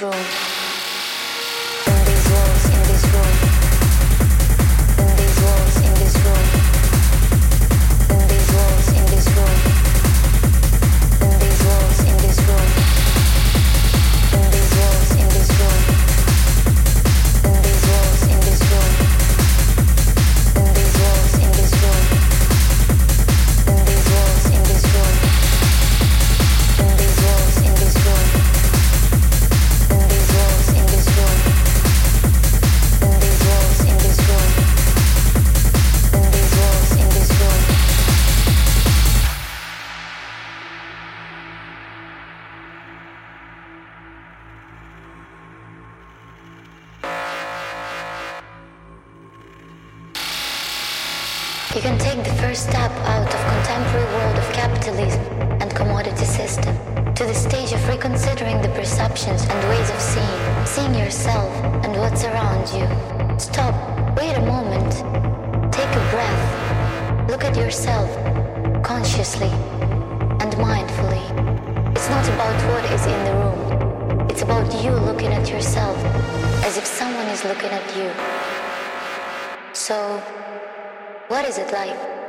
room. you. So, what is it like?